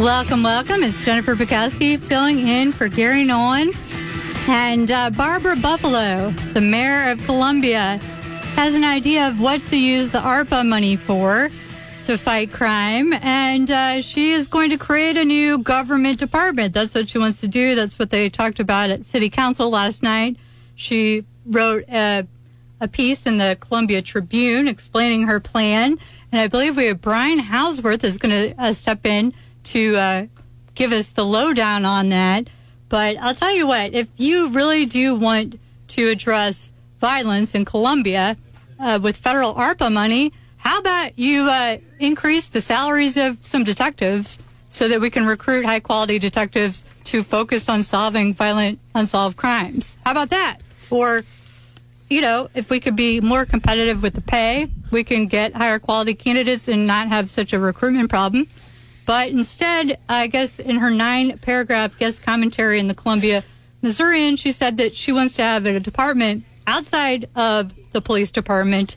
Welcome, welcome. It's Jennifer Bukowski filling in for Gary Nolan. And uh, Barbara Buffaloe, the mayor of Columbia, has an idea of what to use the ARPA money for to fight crime. And uh, she is going to create a new government department. That's what she wants to do. That's what they talked about at City Council last night. She wrote a, a piece in the Columbia Tribune explaining her plan. And I believe we have Brian Hauswirth is going to uh, step in to uh, give us the lowdown on that. But I'll tell you what, if you really do want to address violence in Columbia uh, with federal ARPA money, how about you uh, increase the salaries of some detectives so that we can recruit high quality detectives to focus on solving violent, unsolved crimes? How about that? Or, you know, if we could be more competitive with the pay, we can get higher quality candidates and not have such a recruitment problem. But instead, I guess in her nine paragraph guest commentary in the Columbia Missourian, she said that she wants to have a department outside of the police department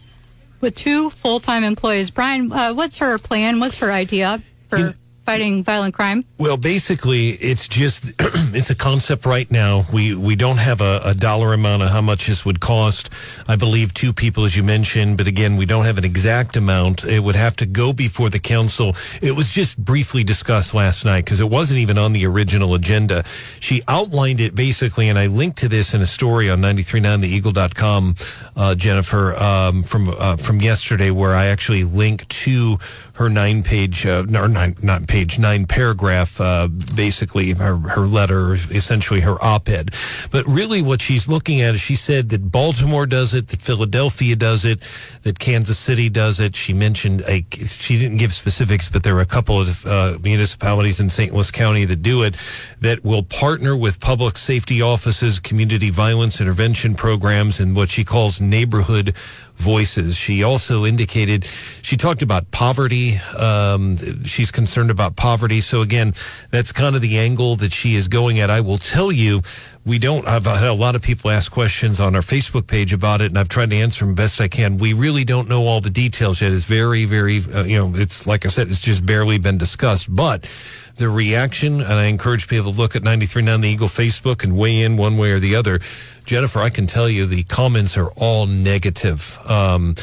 with two full time employees. Brian, uh, what's her plan? What's her idea for fighting violent crime? Well, basically, it's just it's a concept right now. We we don't have a, a, dollar amount of how much this would cost. I believe two people, as you mentioned, but again, we don't have an exact amount. It would have to go before the council. It was just briefly discussed last night because it wasn't even on the original agenda. She outlined it basically, and I linked to this in a story on 939theeagle.com, uh, Jennifer, um, from uh, from yesterday, where I actually link to her nine page, uh, or nine, not page, nine paragraph, uh, basically her, her letter, essentially her op ed. But really what she's looking at is she said that Baltimore does it, that Philadelphia does it, that Kansas City does it. She mentioned a, she didn't give specifics, but there are a couple of uh, municipalities in St. Louis County that do it that will partner with public safety offices, community violence intervention programs, and what she calls neighborhood voices. She also indicated she talked about poverty. Um, she's concerned about poverty. So again, that's kind of the angle that she is going at. I will tell you, we don't. I've had a lot of people ask questions on our Facebook page about it, and I've tried to answer them best I can. We really don't know all the details yet. It's very, very, uh, you know, it's like I said, it's just barely been discussed, but the reaction, and I encourage people to look at 93.9 The Eagle Facebook and weigh in one way or the other. Jennifer, I can tell you the comments are all negative. Um,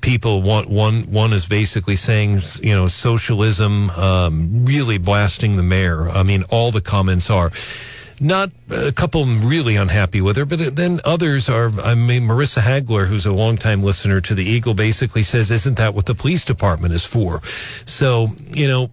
people want one one is basically saying you know socialism um, really blasting the mayor i mean all the comments are not a couple really unhappy with her, but then others are. I mean, Marissa Hagler, who's a longtime listener to the Eagle, basically says, "Isn't that what the police department is for?" So you know,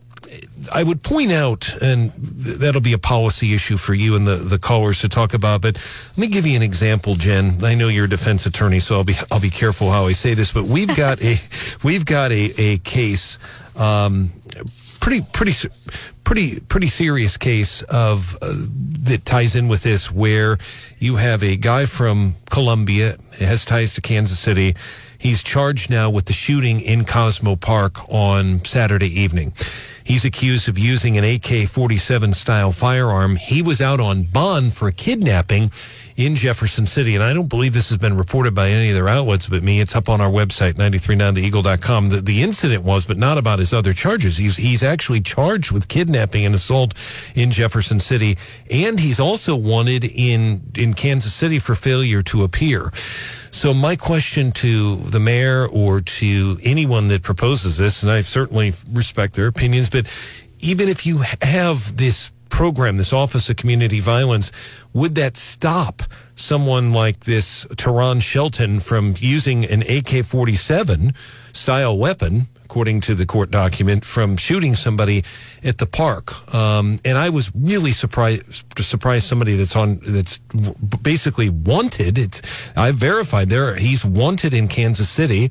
I would point out, and that'll be a policy issue for you and the, the callers to talk about. But let me give you an example, Jen. I know you're a defense attorney, so I'll be I'll be careful how I say this. But we've got a we've got a a case, um, pretty pretty pretty pretty serious case of uh, that ties in with this, where you have a guy from Columbia has ties to Kansas City. He's charged now with the shooting in Cosmo Park on Saturday evening. He's accused of using an AK 47 style firearm. He was out on bond for kidnapping in Jefferson City. And I don't believe this has been reported by any of their outlets but me. It's up on our website, 939theeagle.com. The, the incident was, but not about his other charges. He's, he's actually charged with kidnapping and assault in Jefferson City. And he's also wanted in, in Kansas City for failure to appear. So my question to the mayor or to anyone that proposes this, and I certainly respect their opinions, but even if you have this program, this Office of Community Violence, would that stop someone like this Teron Shelton from using an AK 47 style weapon, according to the court document, from shooting somebody at the park? Um, and I was really surprised to surprise somebody that's on that's basically wanted. It's I verified there he's wanted in Kansas City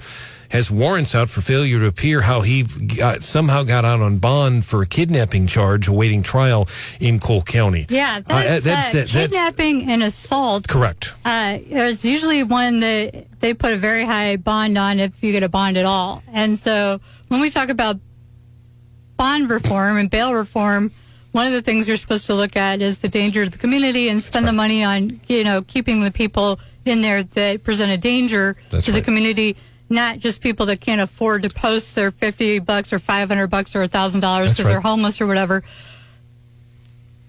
has warrants out for failure to appear, how he got, somehow got out on bond for a kidnapping charge awaiting trial in Cole County. Yeah, that's, uh, that's, uh, kidnapping that's, and assault. Correct. Uh, it's usually one that they put a very high bond on if you get a bond at all. And so when we talk about bond reform and bail reform, one of the things you're supposed to look at is the danger to the community and spend right. the money on, you know, keeping the people in there that present a danger That's to right. the community not just people that can't afford to post their 50 bucks or 500 bucks or $1,000 because right. they're homeless or whatever.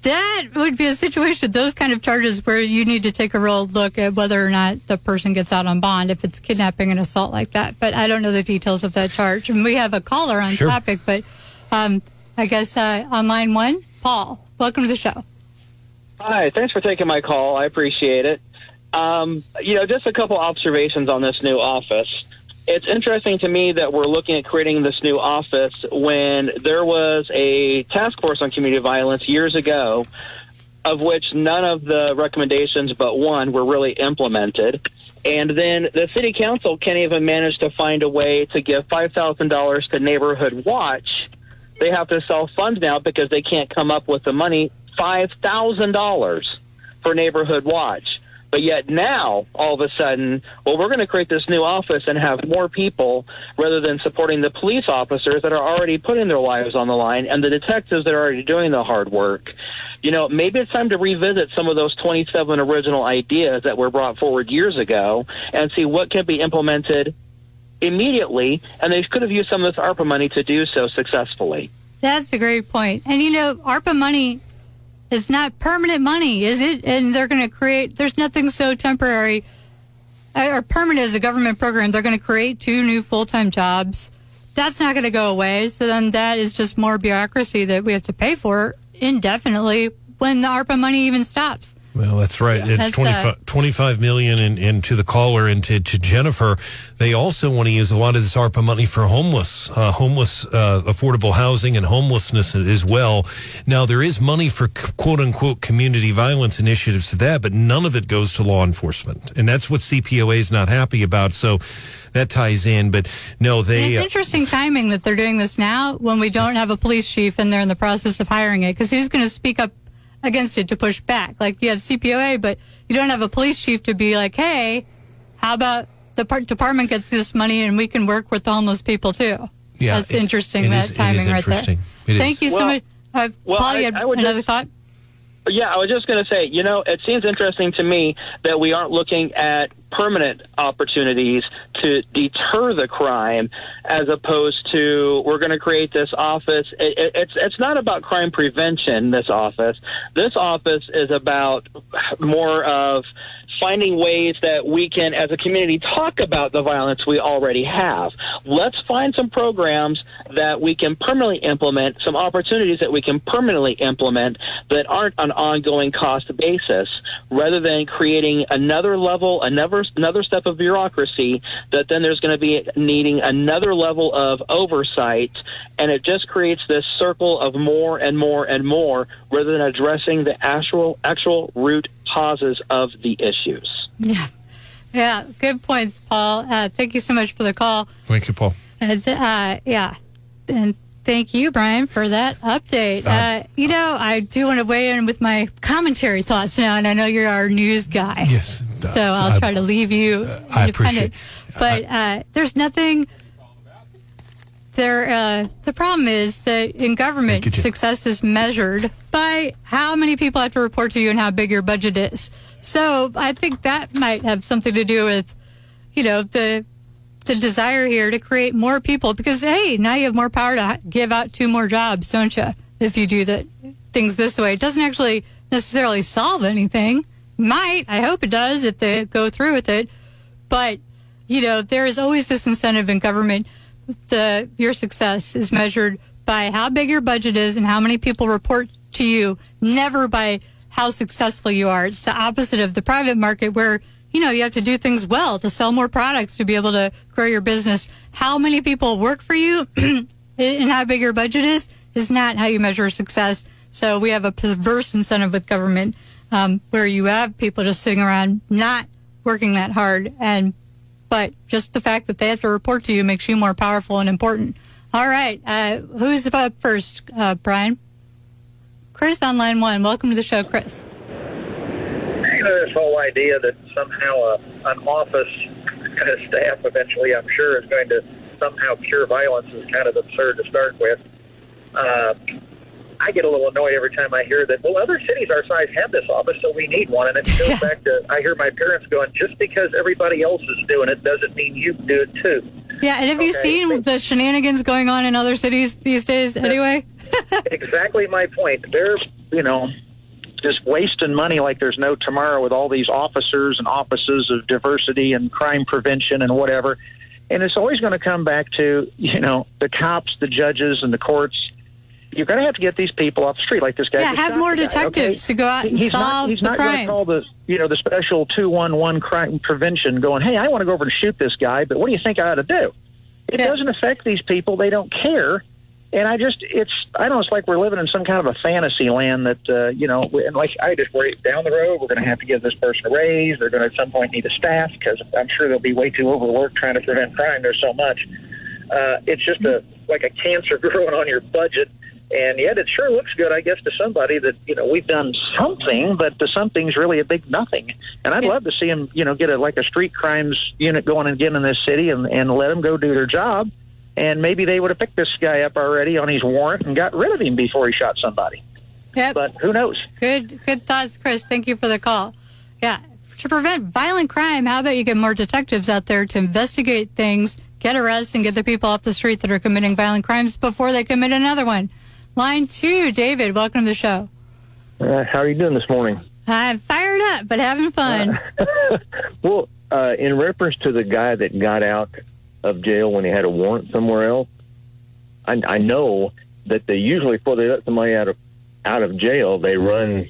that would be a situation, those kind of charges where you need to take a real look at whether or not the person gets out on bond if it's kidnapping and assault like that. But I don't know the details of that charge. And we have a caller on Sure. topic, but um, I guess uh, on line one, Paul, welcome to the show. Hi, thanks for taking my call. I appreciate it. Um, you know, just a couple observations on this new office. It's interesting to me that we're looking at creating this new office when there was a task force on community violence years ago, of which none of the recommendations but one were really implemented. And then the city council can't even manage to find a way to give $5,000 to Neighborhood Watch. They have to self fund now because they can't come up with the money $5,000 for Neighborhood Watch. But yet now, all of a sudden, well, we're going to create this new office and have more people rather than supporting the police officers that are already putting their lives on the line and the detectives that are already doing the hard work. You know, maybe it's time to revisit some of those 27 original ideas that were brought forward years ago and see what can be implemented immediately. And they could have used some of this ARPA money to do so successfully. That's a great point. And you know, ARPA money is not permanent money, is it? And they're going to create, there's nothing so temporary or permanent as a government program. They're going to create two new full time jobs. That's not going to go away. So then that is just more bureaucracy that we have to pay for indefinitely when the ARPA money even stops. Well, that's right. It's That's, 25, uh, 25 million and, and to the caller and to, to Jennifer, they also want to use a lot of this ARPA money for homeless, uh, homeless, uh, affordable housing and homelessness as well. Now, there is money for quote unquote community violence initiatives to that, but none of it goes to law enforcement. And that's what CPOA is not happy about. So that ties in, but no, And they, it's uh, interesting timing that they're doing this now when we don't have a police chief and they're in the process of hiring it. Because who's going to speak up against it to push back? Like you have CPOA, but you don't have a police chief to be like, hey, how about the par- department gets this money and we can work with the homeless people too? Yeah, That's it- interesting. it that is- it is timing right interesting. there. It Thank is. you so Well- much. Uh, well, Paul, you had I would another just- thought? Yeah, I was just going to say, you know, it seems interesting to me that we aren't looking at permanent opportunities to deter the crime as opposed to we're going to create this office. It, it, it's it's not about crime prevention. This office, this office is about more of finding ways that we can, as a community, talk about the violence we already have. Let's find some programs that we can permanently implement, some opportunities that we can permanently implement that aren't an ongoing cost basis, rather than creating another level, another another step of bureaucracy that then there's going to be needing another level of oversight, and it just creates this circle of more and more and more, rather than addressing the actual actual root causes of the issues. Yeah. Yeah. Good points, Paul. Uh, thank you so much for the call. thank you, Paul. And, uh, yeah. And thank you, Brian, for that update. Uh, you know, I do want to weigh in with my commentary thoughts now, and I know you're our news guy. Yes. So I'll try to leave you I independent. appreciate- But uh, there's nothing. There, uh, the problem is that in government, you, success is measured by how many people have to report to you and how big your budget is. So I think that might have something to do with, you know, the the desire here to create more people because hey, now you have more power to give out two more jobs, don't you? If you do the things this way, it doesn't actually necessarily solve anything. Might I hope it does if they go through with it, but you know there is always this incentive in government. The your success is measured by how big your budget is and how many people report to you, never by how successful you are. It's the opposite of the private market where you know, you have to do things well to sell more products to be able to grow your business. How many people work for you and how big your budget is is not how you measure success. So we have a perverse incentive with government um, where you have people just sitting around not working that hard, and but just the fact that they have to report to you makes you more powerful and important. All right, uh, who's up first, uh, Brian? Chris on line one. Welcome to the show, Chris. you know, this whole idea that somehow a, an office and a staff eventually, I'm sure, is going to somehow cure violence is kind of absurd to start with. Uh, I get a little annoyed every time I hear that, well, other cities our size have this office, so we need one. And it goes Yeah. back to, I hear my parents going, just because everybody else is doing it doesn't mean you can do it too. Yeah, and have you Okay. seen the shenanigans going on in other cities these days? Anyway, exactly my point. They're, you know, just wasting money like there's no tomorrow with all these officers and offices of diversity and crime prevention and whatever. And it's always going to come back to, you know, the cops, the judges, and the courts. You're going to have to get these people off the street, like this guy. Yeah, have more the guy, detectives okay? to go out and he's solve not, he's the not going to call the, you know, the special two one one crime prevention, going, "Hey, I want to go over and shoot this guy, but what do you think I ought to do?" It Yeah. doesn't affect these people; they don't care. And I just, it's, I don't know it's like we're living in some kind of a fantasy land that, uh, you know, and like I just worry down the road, we're going to have to give this person a raise. They're going to at some point need a staff because I'm sure they'll be way too overworked trying to prevent crime. There's so much. Uh, it's just a like a cancer growing on your budget. And yet, it sure looks good, I guess, to somebody that you know we've done something, but the something's really a big nothing. And I'd Yeah. love to see them, you know, get a like a street crimes unit going again in this city, and and let them go do their job. And maybe they would have picked this guy up already on his warrant and got rid of him before he shot somebody. Yep. But who knows? Good, good thoughts, Chris. Thank you for the call. Yeah, to prevent violent crime, how about you get more detectives out there to investigate things, get arrests, and get the people off the street that are committing violent crimes before they commit another one. Line two, David. Welcome to the show. Uh, how are you doing this morning? I'm fired up, but having fun. Well, uh, in reference to the guy that got out of jail when he had a warrant somewhere else, I, I know that they usually, before they let somebody out of out of jail, they run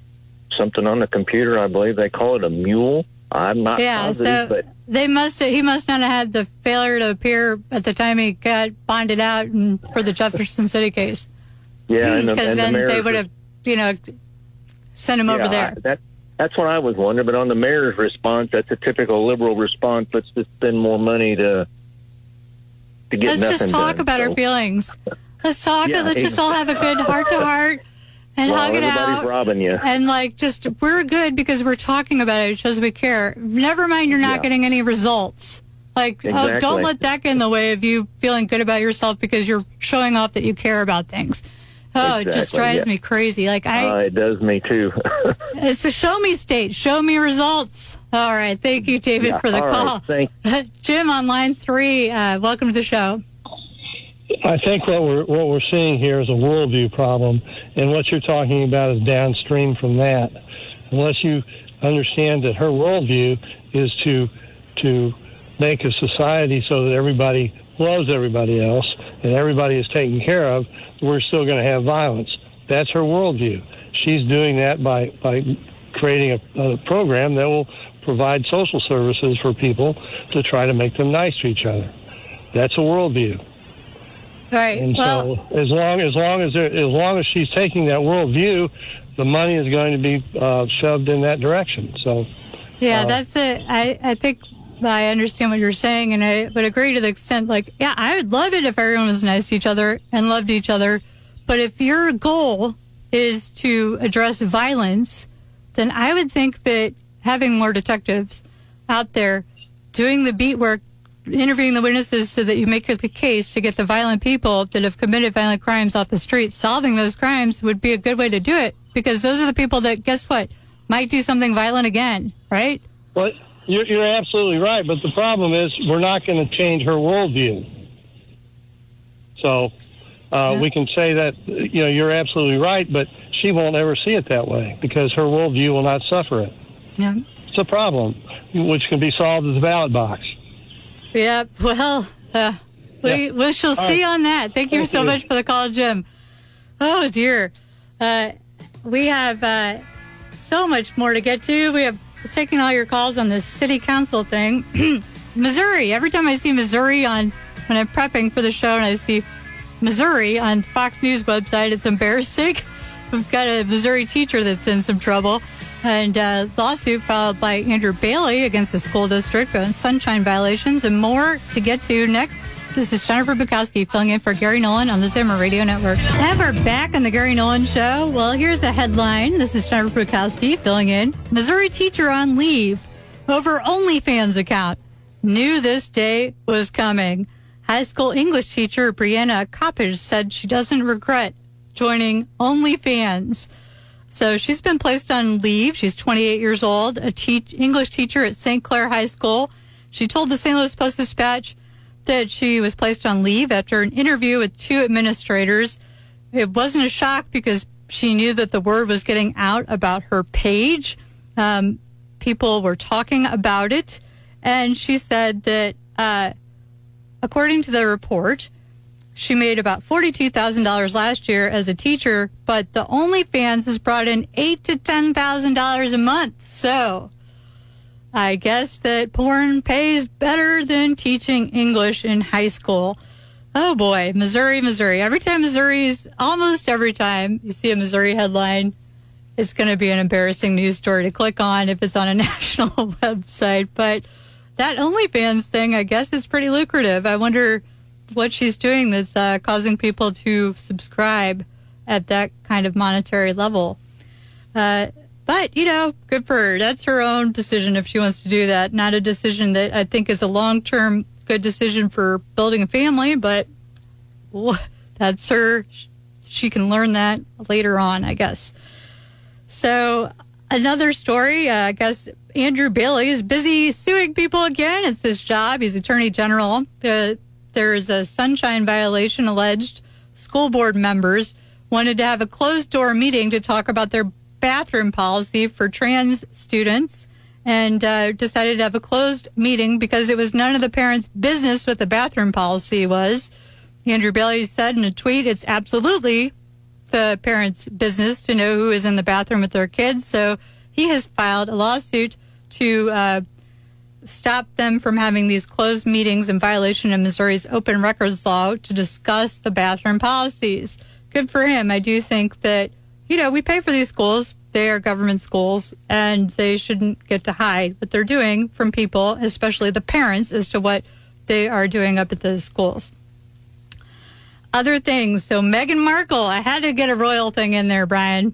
something on the computer. I believe they call it a mule. I'm not yeah, positive, so but they must. have, He must not have had the failure to appear at the time he got bonded out and for the Jefferson City case. Yeah, because and the then they would have, you know, sent him over there. I- that that's what I was wondering. But on the mayor's response, that's a typical liberal response. Let's just spend more money to to get Let's just talk done. about So- our feelings. Let's talk. Yeah, let's just all have a good heart to heart and Well, hug it out. robbing you. And like, just we're good because we're talking about it. It shows we care. Never mind, you're not Yeah. getting any results. Like, oh, don't let that get in the way of you feeling good about yourself because you're showing off that you care about things. Oh, it just drives yeah. me crazy. Like I, Uh, it does me too. it's the show me state. Show me results. All right. Thank you, David, Yeah, for the all right, call. thank- Jim on line three. Uh, welcome to the show. I think what we're what we're seeing here is a worldview problem, and what you're talking about is downstream from that. Unless you understand that her worldview is to to make a society so that everybody loves everybody else and everybody is taken care of, we're still going to have violence. That's her worldview. She's doing that by by creating a, a program that will provide social services for people to try to make them nice to each other. That's a worldview. Right. And well, so, as long as long as there, as long as she's taking that worldview, the money is going to be uh, shoved in that direction. So, Yeah, Uh, that's it. I, I think I understand what you're saying, and I would agree to the extent, like, yeah, I would love it if everyone was nice to each other and loved each other. But if your goal is to address violence, then I would think that having more detectives out there doing the beat work, interviewing the witnesses so that you make the case to get the violent people that have committed violent crimes off the street, solving those crimes would be a good way to do it because those are the people that, guess what, might do something violent again, right? but you're, you're absolutely right. But the problem is, we're not going to change her worldview. So, uh, Yeah. we can say that you know you're absolutely right, but she won't ever see it that way because her worldview will not suffer it. Yeah. It's a problem, which can be solved at the ballot box. Yeah. Well, uh, we, Yeah. we shall All see right. on that. Thank you Thank so you. much for the call, Jim. Oh, dear. Uh, we have uh, so much more to get to. We have taking all your calls on this city council thing. Missouri. Every time I see Missouri on when I'm prepping for the show and I see Missouri on Fox News website, it's embarrassing. We've got a Missouri teacher that's in some trouble. And uh, lawsuit filed by Andrew Bailey against the school district on sunshine violations and more to get to next. This is Jennifer Bukowski filling in for Gary Nolan on the Zimmer Radio Network. And we're back on the Gary Nolan Show. Well, here's the headline. This is Jennifer Bukowski filling in. Missouri teacher on leave over OnlyFans account. Knew this day was coming. High school English teacher Brianna Coppage said she doesn't regret joining OnlyFans. So she's been placed on leave. She's 28 years old, a teach, English teacher at St. Clair High School. She told the St. Louis Post Dispatch that she was placed on leave after an interview with two administrators. It wasn't a shock because she knew that the word was getting out about her page. Um, people were talking about it. And she said that, uh, according to the report, she made about $42,000 last year as a teacher, but the OnlyFans has brought in eight to $10,000 a month. So I guess that porn pays better than teaching English in high school. Oh boy, Missouri, Missouri. Every time Missouri's, almost every time you see a Missouri headline, it's going to be an embarrassing news story to click on if it's on a national website. But that OnlyFans thing, I guess, is pretty lucrative. I wonder what she's doing that's uh, causing people to subscribe at that kind of monetary level. Uh, but, you know, good for her. That's her own decision if she wants to do that. Not a decision that I think is a long term good decision for building a family, but that's her. She can learn that later on, I guess. So, another story, uh, I guess Andrew Bailey is busy suing people again. It's his job. He's attorney general. Uh, there is a sunshine violation alleged. School board members wanted to have a closed door meeting to talk about their bathroom policy for trans students and uh, decided to have a closed meeting because it was none of the parents' business what the bathroom policy was. Andrew Bailey said in a tweet, it's absolutely the parents' business to know who is in the bathroom with their kids. So he has filed a lawsuit to uh, stop them from having these closed meetings in violation of Missouri's open records law to discuss the bathroom policies. Good for him. I do think that, you know, we pay for these schools. They are government schools and they shouldn't get to hide what they're doing from people, especially the parents, as to what they are doing up at the schools. Other things. So Meghan Markle, I had to get a royal thing in there, Brian.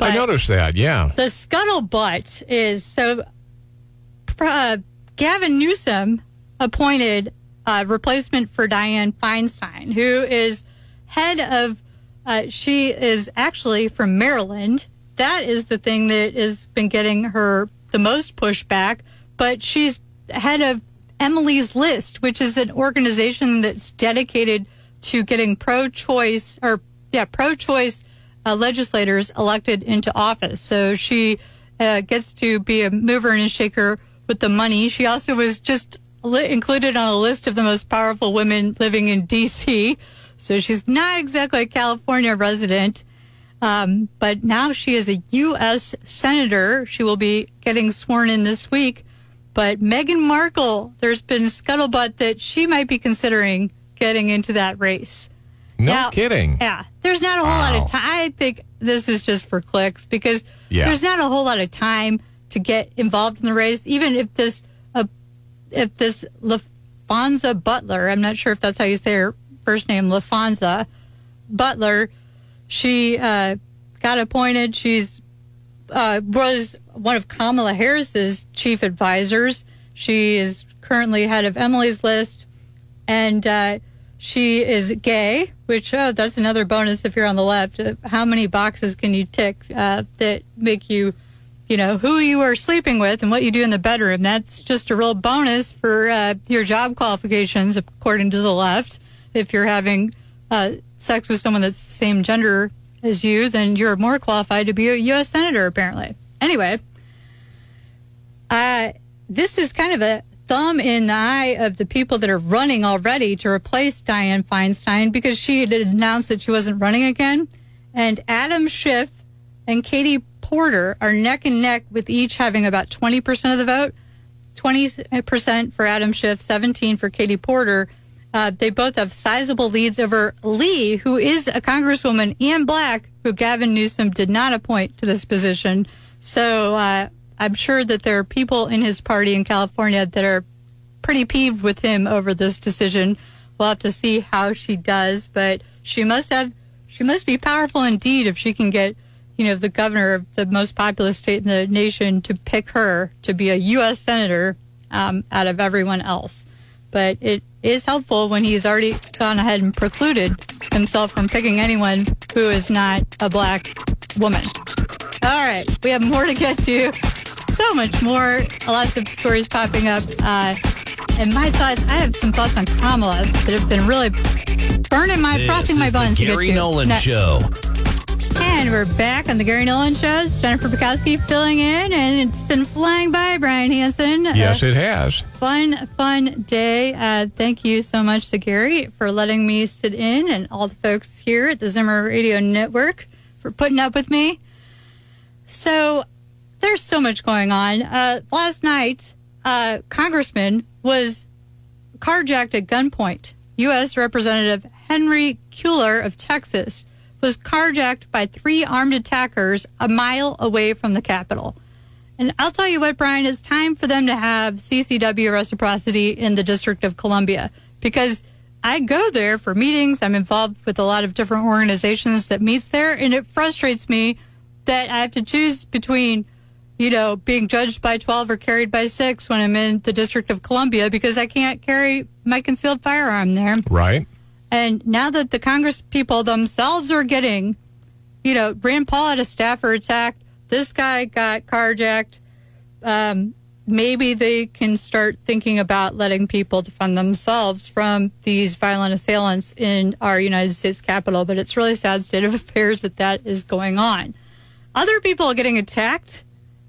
I noticed that, yeah. The scuttlebutt is so uh, Gavin Newsom appointed a replacement for Dianne Feinstein, who is head of, uh, she is actually from Maryland. That is the thing that has been getting her the most pushback, but she's head of Emily's List, which is an organization that's dedicated to getting pro choice or, yeah, pro choice uh, legislators elected into office. So she uh, gets to be a mover and a shaker with the money. She also was just li- included on a list of the most powerful women living in D.C. So she's not exactly a California resident. Um, but now she is a U.S. Senator. She will be getting sworn in this week. But Meghan Markle, there's been scuttlebutt that she might be considering getting into that race. No Now- kidding. Yeah, there's not a whole lot of time. I think this is just for clicks because Yeah. there's not a whole lot of time to get involved in the race. Even if this, uh, if this Laphonza Butler, I'm not sure if that's how you say her first name, Laphonza Butler, she uh, got appointed. She's uh, was one of Kamala Harris's chief advisors. She is currently head of Emily's List, and uh, she is gay. Which oh, that's another bonus if you're on the left. Uh, How many boxes can you tick uh, that make you, you know, who you are sleeping with and what you do in the bedroom? That's just a real bonus for uh, your job qualifications, according to the left. If you're having uh, sex with someone that's the same gender as you, then you're more qualified to be a U.S. senator, apparently. Anyway, uh, this is kind of a thumb in the eye of the people that are running already to replace Dianne Feinstein because she had announced that she wasn't running again. And Adam Schiff and Katie Porter are neck and neck with each having about 20% of the vote. 20% for Adam Schiff, 17 for Katie Porter. Uh, they both have sizable leads over Lee, who is a congresswoman and black, who Gavin Newsom did not appoint to this position. So uh, I'm sure that there are people in his party in California that are pretty peeved with him over this decision. We'll have to see how she does, but she must have, she must be powerful indeed if she can get, you know, the governor of the most populous state in the nation to pick her to be a U.S. senator um, out of everyone else. But it is helpful when he's already gone ahead and precluded himself from picking anyone who is not a black woman. All right, we have more to get to. So much more. Lots of stories popping up. Uh, and my thoughts, I have some thoughts on Kamala that have been really burning my, frosting my This buns the to get Gary to. Nolan Next. Show. And we're back on the Gary Nolan shows. Jennifer Bukowski filling in, and it's been flying by, Brian Hanson. Yes, uh, it has. Fun, fun day. Uh, thank you so much to Gary for letting me sit in, and all the folks here at the Zimmer Radio Network for putting up with me. So, there's so much going on. Uh, last night, uh, Congressman was carjacked at gunpoint. U.S. Representative Henry Cuellar of Texas was carjacked by three armed attackers a mile away from the Capitol. And I'll tell you what, Brian, it's time for them to have CCW reciprocity in the District of Columbia because I go there for meetings. I'm involved with a lot of different organizations that meets there, and it frustrates me that I have to choose between, you know, being judged by 12 or carried by six when I'm in the District of Columbia because I can't carry my concealed firearm there. Right. And now that the Congress people themselves are getting, you know, Rand Paul had a staffer attacked, this guy got carjacked. Um, maybe they can start thinking about letting people defend themselves from these violent assailants in our United States Capitol. But it's really sad state of affairs that that is going on. Other people getting attacked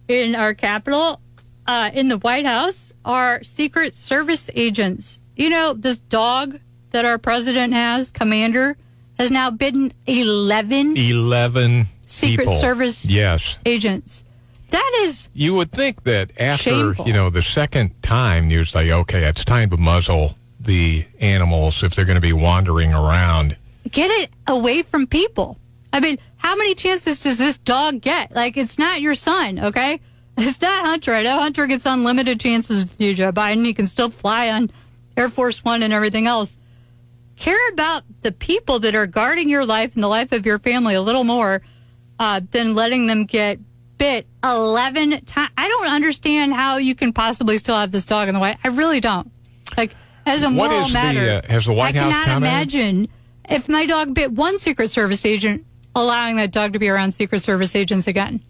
in our Capitol, uh, in the White House, are Secret Service agents. You know, this dog that our president has, Commander, has now bitten 11, 11 Secret people. Service yes. agents. That is. You would think that after, shameful. you know, the second time, you say, okay, it's time to muzzle the animals if they're going to be wandering around. Get it away from people. I mean, how many chances does this dog get? Like, it's not your son, okay? It's not Hunter. I know Hunter gets unlimited chances to do Joe Biden. He can still fly on Air Force One and everything else care about the people that are guarding your life and the life of your family a little more uh, than letting them get bit 11 times. I don't understand how you can possibly still have this dog in the White. I really don't. Like, as a What moral is matter, the, uh, has the White I House cannot imagine if my dog bit one Secret Service agent, allowing that dog to be around Secret Service agents again.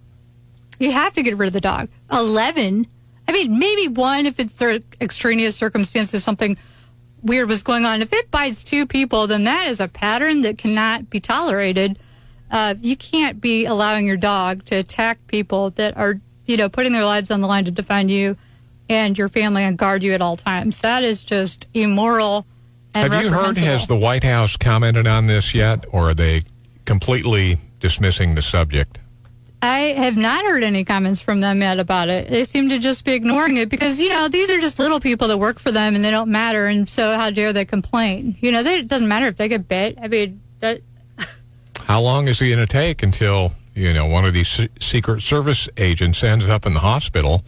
You have to get rid of the dog. 11? I mean, maybe one if it's their extraneous circumstances, something weird was going on. If it bites two people, then that is a pattern that cannot be tolerated. Uh, you can't be allowing your dog to attack people that are, you know, putting their lives on the line to defend you and your family and guard you at all times. That is just immoral. And Have you heard, has the White House commented on this yet, or are they completely dismissing the subject? I have not heard any comments from them yet about it. They seem to just be ignoring it because, you know, these are just little people that work for them and they don't matter. And so how dare they complain? You know, they, it doesn't matter if they get bit. I mean, that, How long is it going to take until, you know, one of these se- Secret Service agents ends up in the hospital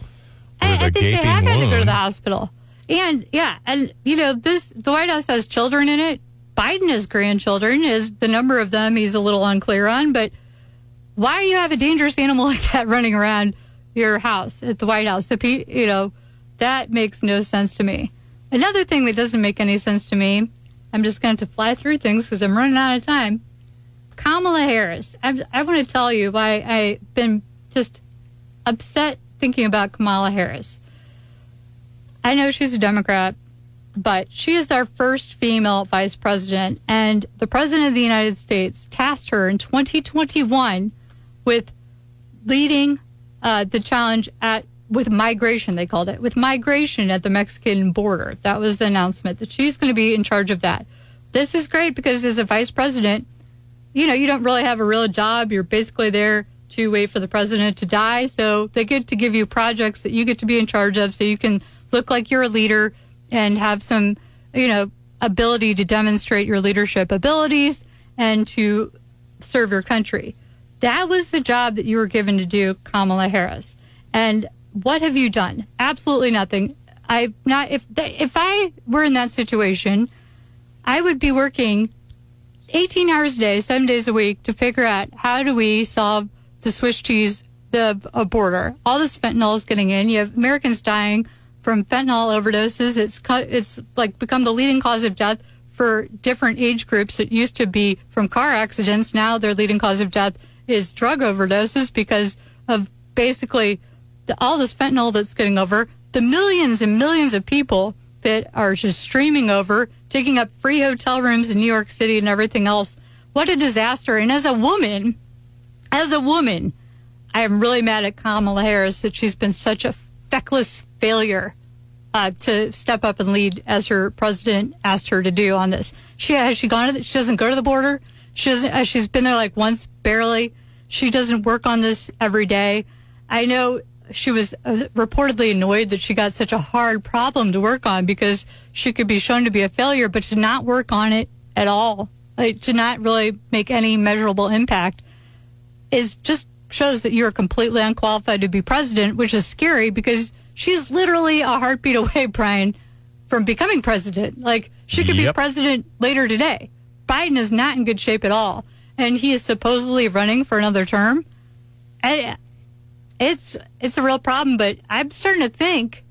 with I, think they have got to go to the hospital. And yeah, and you know, this the White House has children in it. Biden has grandchildren. Is the number of them he's a little unclear on, but why do you have a dangerous animal like that running around your house at the White House? The you know, that makes no sense to me. Another thing that doesn't make any sense to me, I'm just going to fly through things because I'm running out of time. Kamala Harris. I, I want to tell you why I've been just upset thinking about Kamala Harris. I know she's a Democrat, but she is our first female vice president, and the president of the United States tasked her in 2021 with leading uh, the challenge at with migration. They called it with migration at the Mexican border. That was the announcement that she's going to be in charge of that. This is great because as a vice president, you know, you don't really have a real job. You're basically there to wait for the president to die. So they get to give you projects that you get to be in charge of so you can look like you're a leader and have some, you know, ability to demonstrate your leadership abilities and to serve your country. That was the job that you were given to do, Kamala Harris. And what have you done? Absolutely nothing. I not if if I were in that situation, I would be working 18 hours a day, seven days a week to figure out how do we solve the Swiss cheese, the border. All this fentanyl is getting in. You have Americans dying from fentanyl overdoses. It's it's like become the leading cause of death for different age groups. It used to be from car accidents. Now their leading cause of death is drug overdoses because of basically the, all this fentanyl that's getting over. The millions and millions of people that are just streaming over, taking up free hotel rooms in New York City and everything else. What a disaster. And as a woman, as a woman, I am really mad at Kamala Harris that she's been such a feckless failure uh, to step up and lead as her president asked her to do on this. She has she gone to the, she doesn't go to the border. She doesn't. Uh, she's been there like once barely. She doesn't work on this every day. I know she was uh, reportedly annoyed that she got such a hard problem to work on because she could be shown to be a failure, but to not work on it at all, like to not really make any measurable impact, is just shows that you're completely unqualified to be president, which is scary because she's literally a heartbeat away, Brian, from becoming president. Like she could Yep. be president later today. Biden is not in good shape at all, and he is supposedly running for another term. I, it's it's a real problem, but I'm starting to think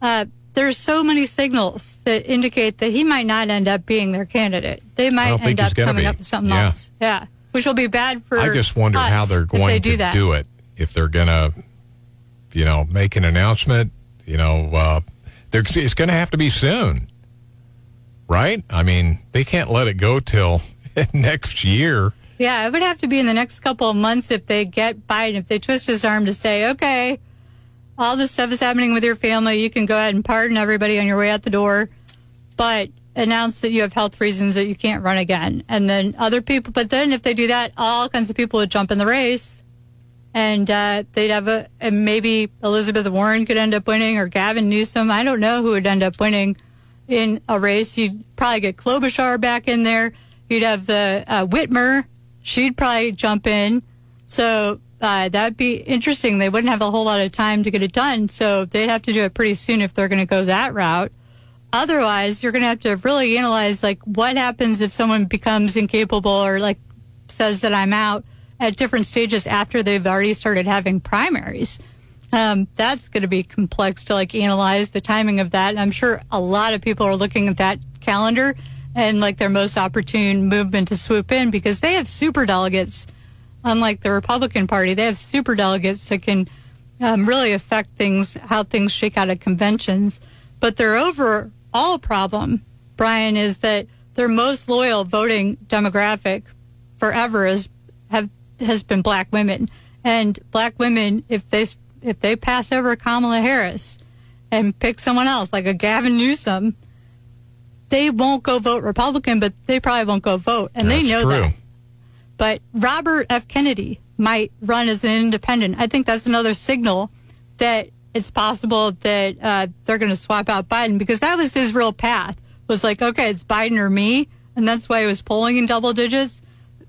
uh, there's so many signals that indicate that he might not end up being their candidate. They might end up coming be. up with something Yeah. else. Yeah, which will be bad for. I just wonder how they're going they to do that. do it. If they're going to, you know, make an announcement, you know, uh, it's going to have to be soon, right? I mean, they can't let it go till next year. Yeah, it would have to be in the next couple of months if they get Biden, if they twist his arm to say, okay, all this stuff is happening with your family. You can go ahead and pardon everybody on your way out the door, but announce that you have health reasons that you can't run again. And then other people, but then if they do that, all kinds of people would jump in the race. And uh, they'd have a, and maybe Elizabeth Warren could end up winning or Gavin Newsom. I don't know who would end up winning in a race. You'd probably get Klobuchar back in there. You'd have the uh, Whitmer. She'd probably jump in. So uh, that'd be interesting. They wouldn't have a whole lot of time to get it done. So they'd have to do it pretty soon if they're going to go that route. Otherwise, you're going to have to really analyze like what happens if someone becomes incapable or like says that I'm out at different stages after they've already started having primaries. Um, that's going to be complex to like analyze the timing of that. And I'm sure a lot of people are looking at that calendar and like their most opportune movement to swoop in because they have super delegates. Unlike the Republican Party, they have super delegates that can um, really affect things, how things shake out at conventions. But their overall problem, Brian, is that their most loyal voting demographic forever is have has been black women, and black women if they if they pass over Kamala Harris and pick someone else like a Gavin Newsom, they won't go vote Republican, but they probably won't go vote, and they know true. that. But Robert F. Kennedy might run as an independent. I think that's another signal that it's possible that uh, they're going to swap out Biden because that was his real path. Was like, okay, it's Biden or me, and that's why he was polling in double digits.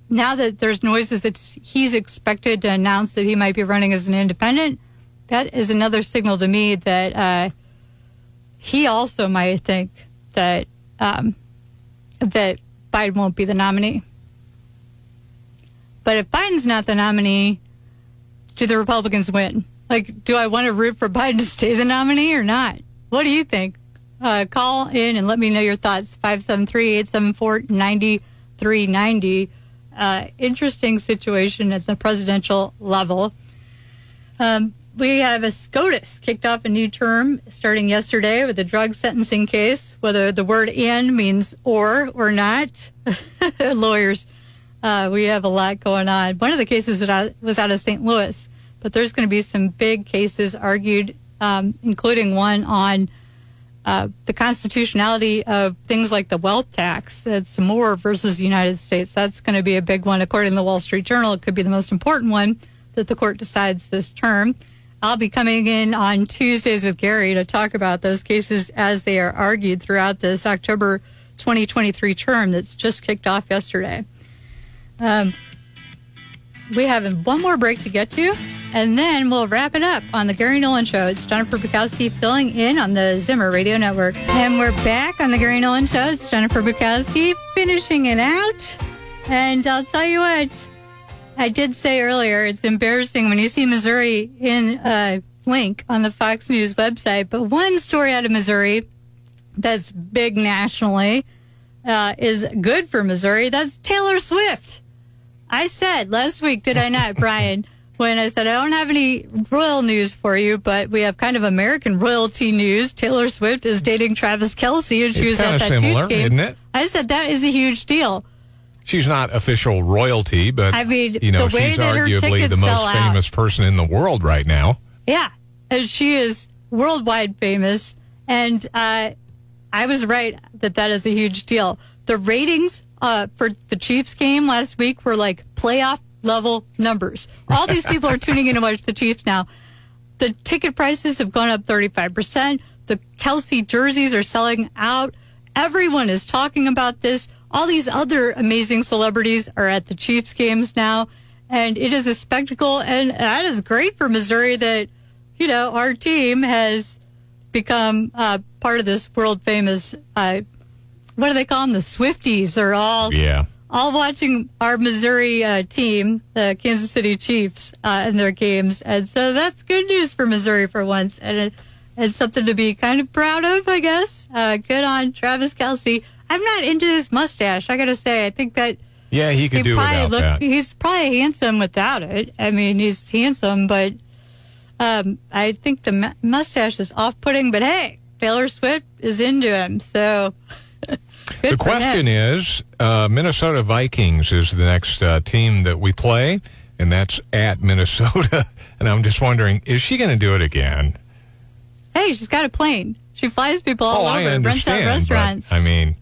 Now that there's noises that he's expected to announce that he might be running as an independent, that is another signal to me that uh, he also might think that um, that Biden won't be the nominee. But if Biden's not the nominee, do the Republicans win? Like, do I want to root for Biden to stay the nominee or not? What do you think? Uh, call in and let me know your thoughts. 573 874 9390. Uh, Interesting situation at the presidential level. Um, we have a SCOTUS kicked off a new term starting yesterday with a drug sentencing case. Whether the word "and" means "or" or not, lawyers, uh, we have a lot going on. One of the cases was out of St. Louis, but there's going to be some big cases argued, um, including one on uh, the constitutionality of things like the wealth tax. That's Moore versus the United States. That's going to be a big one, according to the Wall Street Journal. It could be the most important one that the court decides this term. I'll be coming in on Tuesdays with Gary to talk about those cases as they are argued throughout this October 2023 term that's just kicked off yesterday. Um, we have one more break to get to, and then we'll wrap it up on the Gary Nolan Show. It's Jennifer Bukowski filling in on the Zimmer Radio Network. And we're back on the Gary Nolan Show. It's Jennifer Bukowski finishing it out. And I'll tell you what, I did say earlier, it's embarrassing when you see Missouri in a link on the Fox News website. But one story out of Missouri that's big nationally uh, is good for Missouri. That's Taylor Swift. I said last week, did I not, Brian? When I said I don't have any royal news for you, but we have kind of American royalty news. Taylor Swift is dating Travis Kelce, and she It's was at that similar, Chiefs game. isn't it? I said that is a huge deal. She's not official royalty, but I mean, you know, she's arguably the most out. famous person in the world right now. Yeah, and she is worldwide famous, and uh, I was right that that is a huge deal. The ratings uh, for the Chiefs game last week were like playoff level numbers. All these people are tuning in to watch the Chiefs now. The ticket prices have gone up 35%. The Kelce jerseys are selling out. Everyone is talking about this. All these other amazing celebrities are at the Chiefs games now. And it is a spectacle. And that is great for Missouri that, you know, our team has become uh, part of this world famous, uh, what do they call them? The Swifties are all Yeah. all watching our Missouri uh, team, the Kansas City Chiefs, uh, in their games, and so that's good news for Missouri for once, and it, it's something to be kind of proud of, I guess. Uh, good on Travis Kelce. I'm not into this mustache. I gotta say, I think that Yeah, he could he do probably without look. that. He's probably handsome without it. I mean, he's handsome, but um, I think the mustache is off-putting. But hey, Taylor Swift is into him, so. The question is uh, Minnesota Vikings is the next uh, team that we play, and that's at Minnesota. And I'm just wondering, is she going to do it again? Hey, she's got a plane. She flies people all oh, I over, rents out understand. restaurants. But, I mean,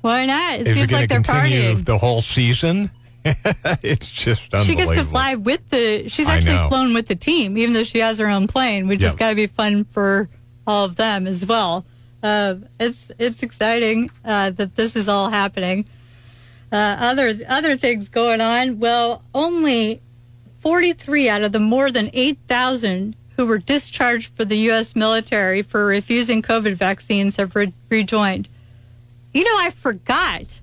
Why not? It seems like they're continue partying. the whole season? it's just unbelievable. She gets to fly with the. She's actually flown with the team, even though she has her own plane, which has Yep. got to be fun for all of them as well. Uh, it's it's exciting uh, that this is all happening. Uh, other other things going on. Well, only 43 out of the more than 8,000 who were discharged for the U.S. military for refusing COVID vaccines have re- rejoined. You know, I forgot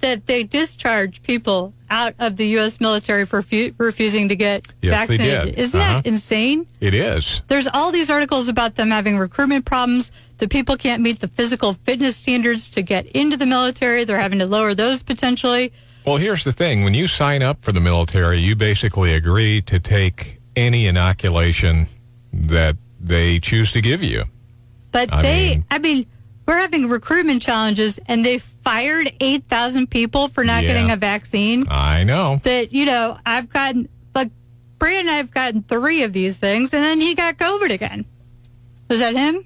that they discharge people out of the U.S. military for fu- refusing to get Yes, vaccinated. Isn't Uh-huh. that insane? It is. There's all these articles about them having recruitment problems. The people can't meet the physical fitness standards to get into the military. They're having to lower those potentially. Well, here's the thing when you sign up for the military, you basically agree to take any inoculation that they choose to give you. But I they, mean- I mean, we're having recruitment challenges, and they fired 8,000 people for not Yeah. getting a vaccine. I know. That, you know, I've gotten, like, Brandon and I have gotten three of these things, and then he got COVID again. Was that him?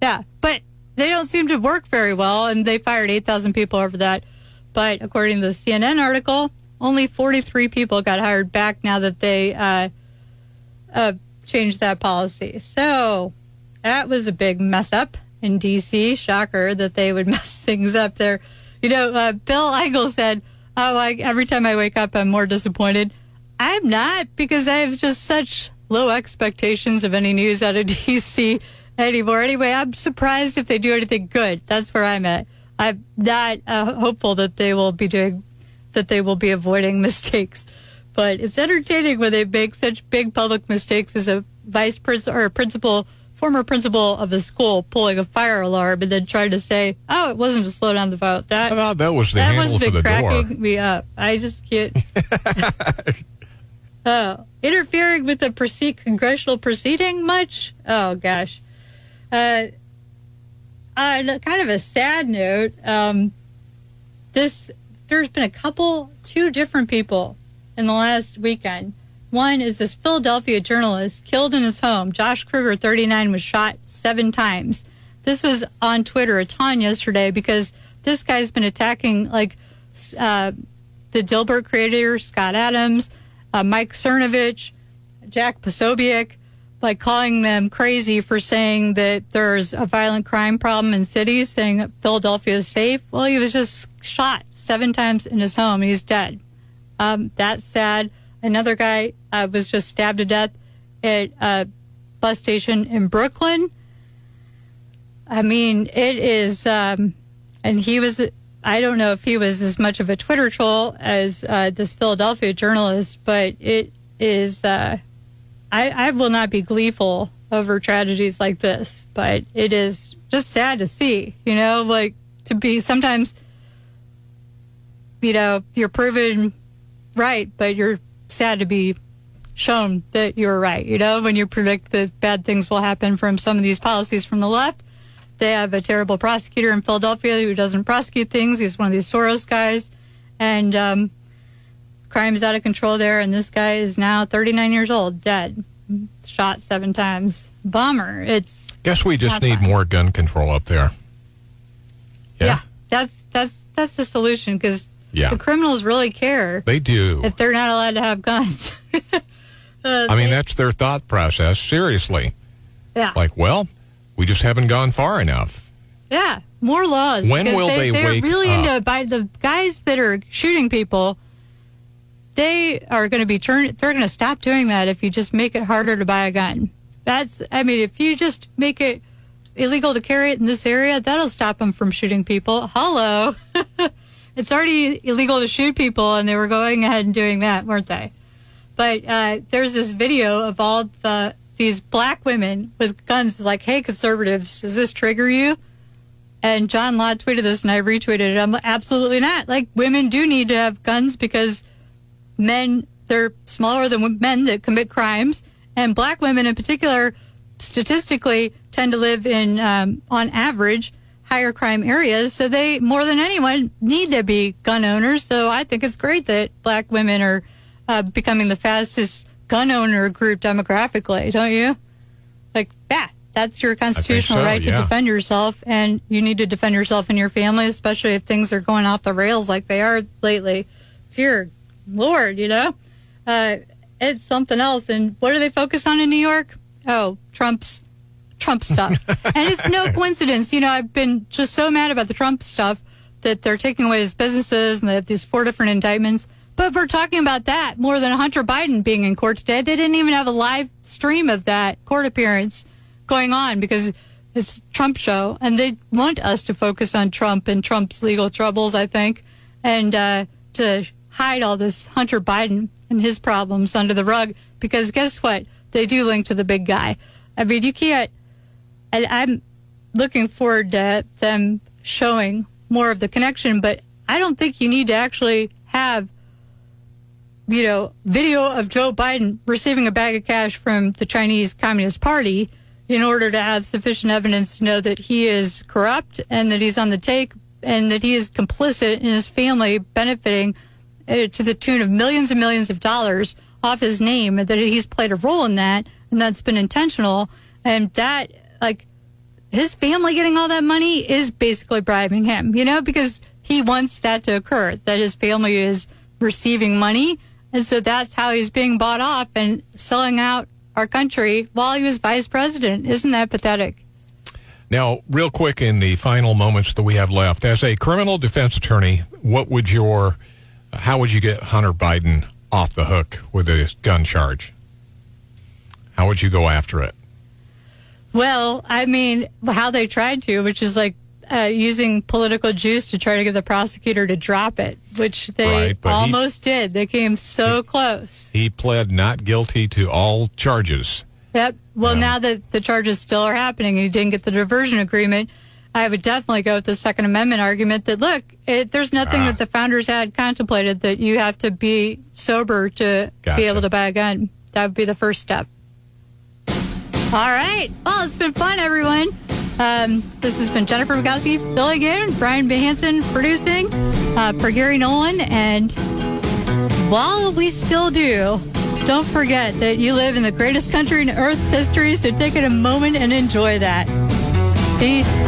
Yeah. But they don't seem to work very well, and they fired 8,000 people over that. But according to the CNN article, only 43 people got hired back now that they uh, uh, changed that policy. So that was a big mess up in D.C. Shocker that they would mess things up there. You know, uh, Bill Eigel said, "Oh, every time I wake up, I'm more disappointed." I'm not because I have just such low expectations of any news out of D.C. anymore. Anyway, I'm surprised if they do anything good. That's where I'm at. I'm not uh, hopeful that they will be doing that they will be avoiding mistakes. But it's entertaining when they make such big public mistakes as a vice principal or a principal, former principal of a school pulling a fire alarm and then trying to say, "Oh, it wasn't to slow down the vote." That thought that was the that handle for the door. cracking me up. I just can't. oh, interfering with the proceed, congressional proceeding much? Oh gosh. Uh, on kind of a sad note, um, this there's been a couple, two different people in the last weekend. One is this Philadelphia journalist killed in his home. Josh Kruger, 39, was shot seven times. This was on Twitter a ton yesterday because this guy's been attacking like uh, the Dilbert creator Scott Adams, uh, Mike Cernovich, Jack Posobiec, like calling them crazy for saying that there's a violent crime problem in cities, saying that Philadelphia is safe. Well, he was just shot seven times in his home. He's dead. Um, that's sad. Another guy uh, was just stabbed to death at a bus station in Brooklyn. I mean, it is, um, and he was, I don't know if he was as much of a Twitter troll as uh, this Philadelphia journalist, but it is, uh, I, I will not be gleeful over tragedies like this, but it is just sad to see, you know, like to be sometimes, you know, you're proven right, but you're sad to be shown that you're right. You know, when you predict that bad things will happen from some of these policies from the left, they have a terrible prosecutor in Philadelphia who doesn't prosecute things. He's one of these Soros guys. and um, is out of control there. And this guy is now 39 years old, dead, shot seven times. Bummer. It's Guess we just need more gun control up there. yeah. that's that's that's the solution because Yeah. the criminals really care They do. if they're not allowed to have guns. Uh, I mean, they- that's their thought process. Seriously. yeah, Like, well, we just haven't gone far enough. yeah, more laws. When will they They're wake really up? into by the guys that are shooting people. They are going to be turned. They're going to stop doing that if you just make it harder to buy a gun. That's. I mean, if you just make it illegal to carry it in this area, that'll stop them from shooting people. Hello. it's already illegal to shoot people, and they were going ahead and doing that, weren't they? But uh, there's this video of all the these black women with guns. It's like, hey, conservatives, does this trigger you? And John Law tweeted this, and I retweeted it. I'm like, absolutely not. Like, women do need to have guns because men they're smaller than men that commit crimes, and black women in particular, statistically, tend to live in, um, on average, higher crime areas. So they, more than anyone, need to be gun owners. So I think it's great that black women are uh, becoming the fastest gun owner group demographically, don't you? Like, yeah, that's your constitutional so, right to yeah. defend yourself, and you need to defend yourself and your family, especially if things are going off the rails like they are lately. Dear Lord, you know, uh, it's something else. And what do they focus on in New York? Oh, Trump's Trump stuff. and it's no coincidence. You know, I've been just so mad about the Trump stuff that they're taking away his businesses and they have these four different indictments. But we're talking about that more than Hunter Biden being in court today. They didn't even have a live stream of that court appearance going on because it's Trump show and they want us to focus on Trump and Trump's legal troubles, I think, and uh, to hide all this Hunter Biden and his problems under the rug because guess what? They do link to the big guy. I mean, you can't. And I'm looking forward to them showing more of the connection, but I don't think you need to actually have, you know, video of Joe Biden receiving a bag of cash from the Chinese Communist Party in order to have sufficient evidence to know that he is corrupt and that he's on the take and that he is complicit in his family benefiting uh, to the tune of millions and millions of dollars off his name and that he's played a role in that and that's been intentional. And that like his family getting all that money is basically bribing him you know because he wants that to occur that his family is receiving money and so that's how he's being bought off and selling out our country while he was vice president isn't that pathetic Now, real quick, in the final moments that we have left, as a criminal defense attorney, what would your, how would you get Hunter Biden off the hook with a gun charge? How would you go after it? Well, I mean, how they tried to, which is like uh, using political juice to try to get the prosecutor to drop it, which they Right, but he- almost did. They came so close. He pled not guilty to all charges. Yep. Well, now that the charges still are happening and he didn't get the diversion agreement, I would definitely go with the Second Amendment argument that look, it, there's nothing Ah. that the founders had contemplated that you have to be sober to Gotcha. be able to buy a gun. That would be the first step. All right. Well, it's been fun, everyone. Um, this has been Jennifer Bukowski filling in, Brian Behanson producing uh, for Gary Nolan. And while we still do, don't forget that you live in the greatest country in Earth's history, so take it a moment and enjoy that. Peace.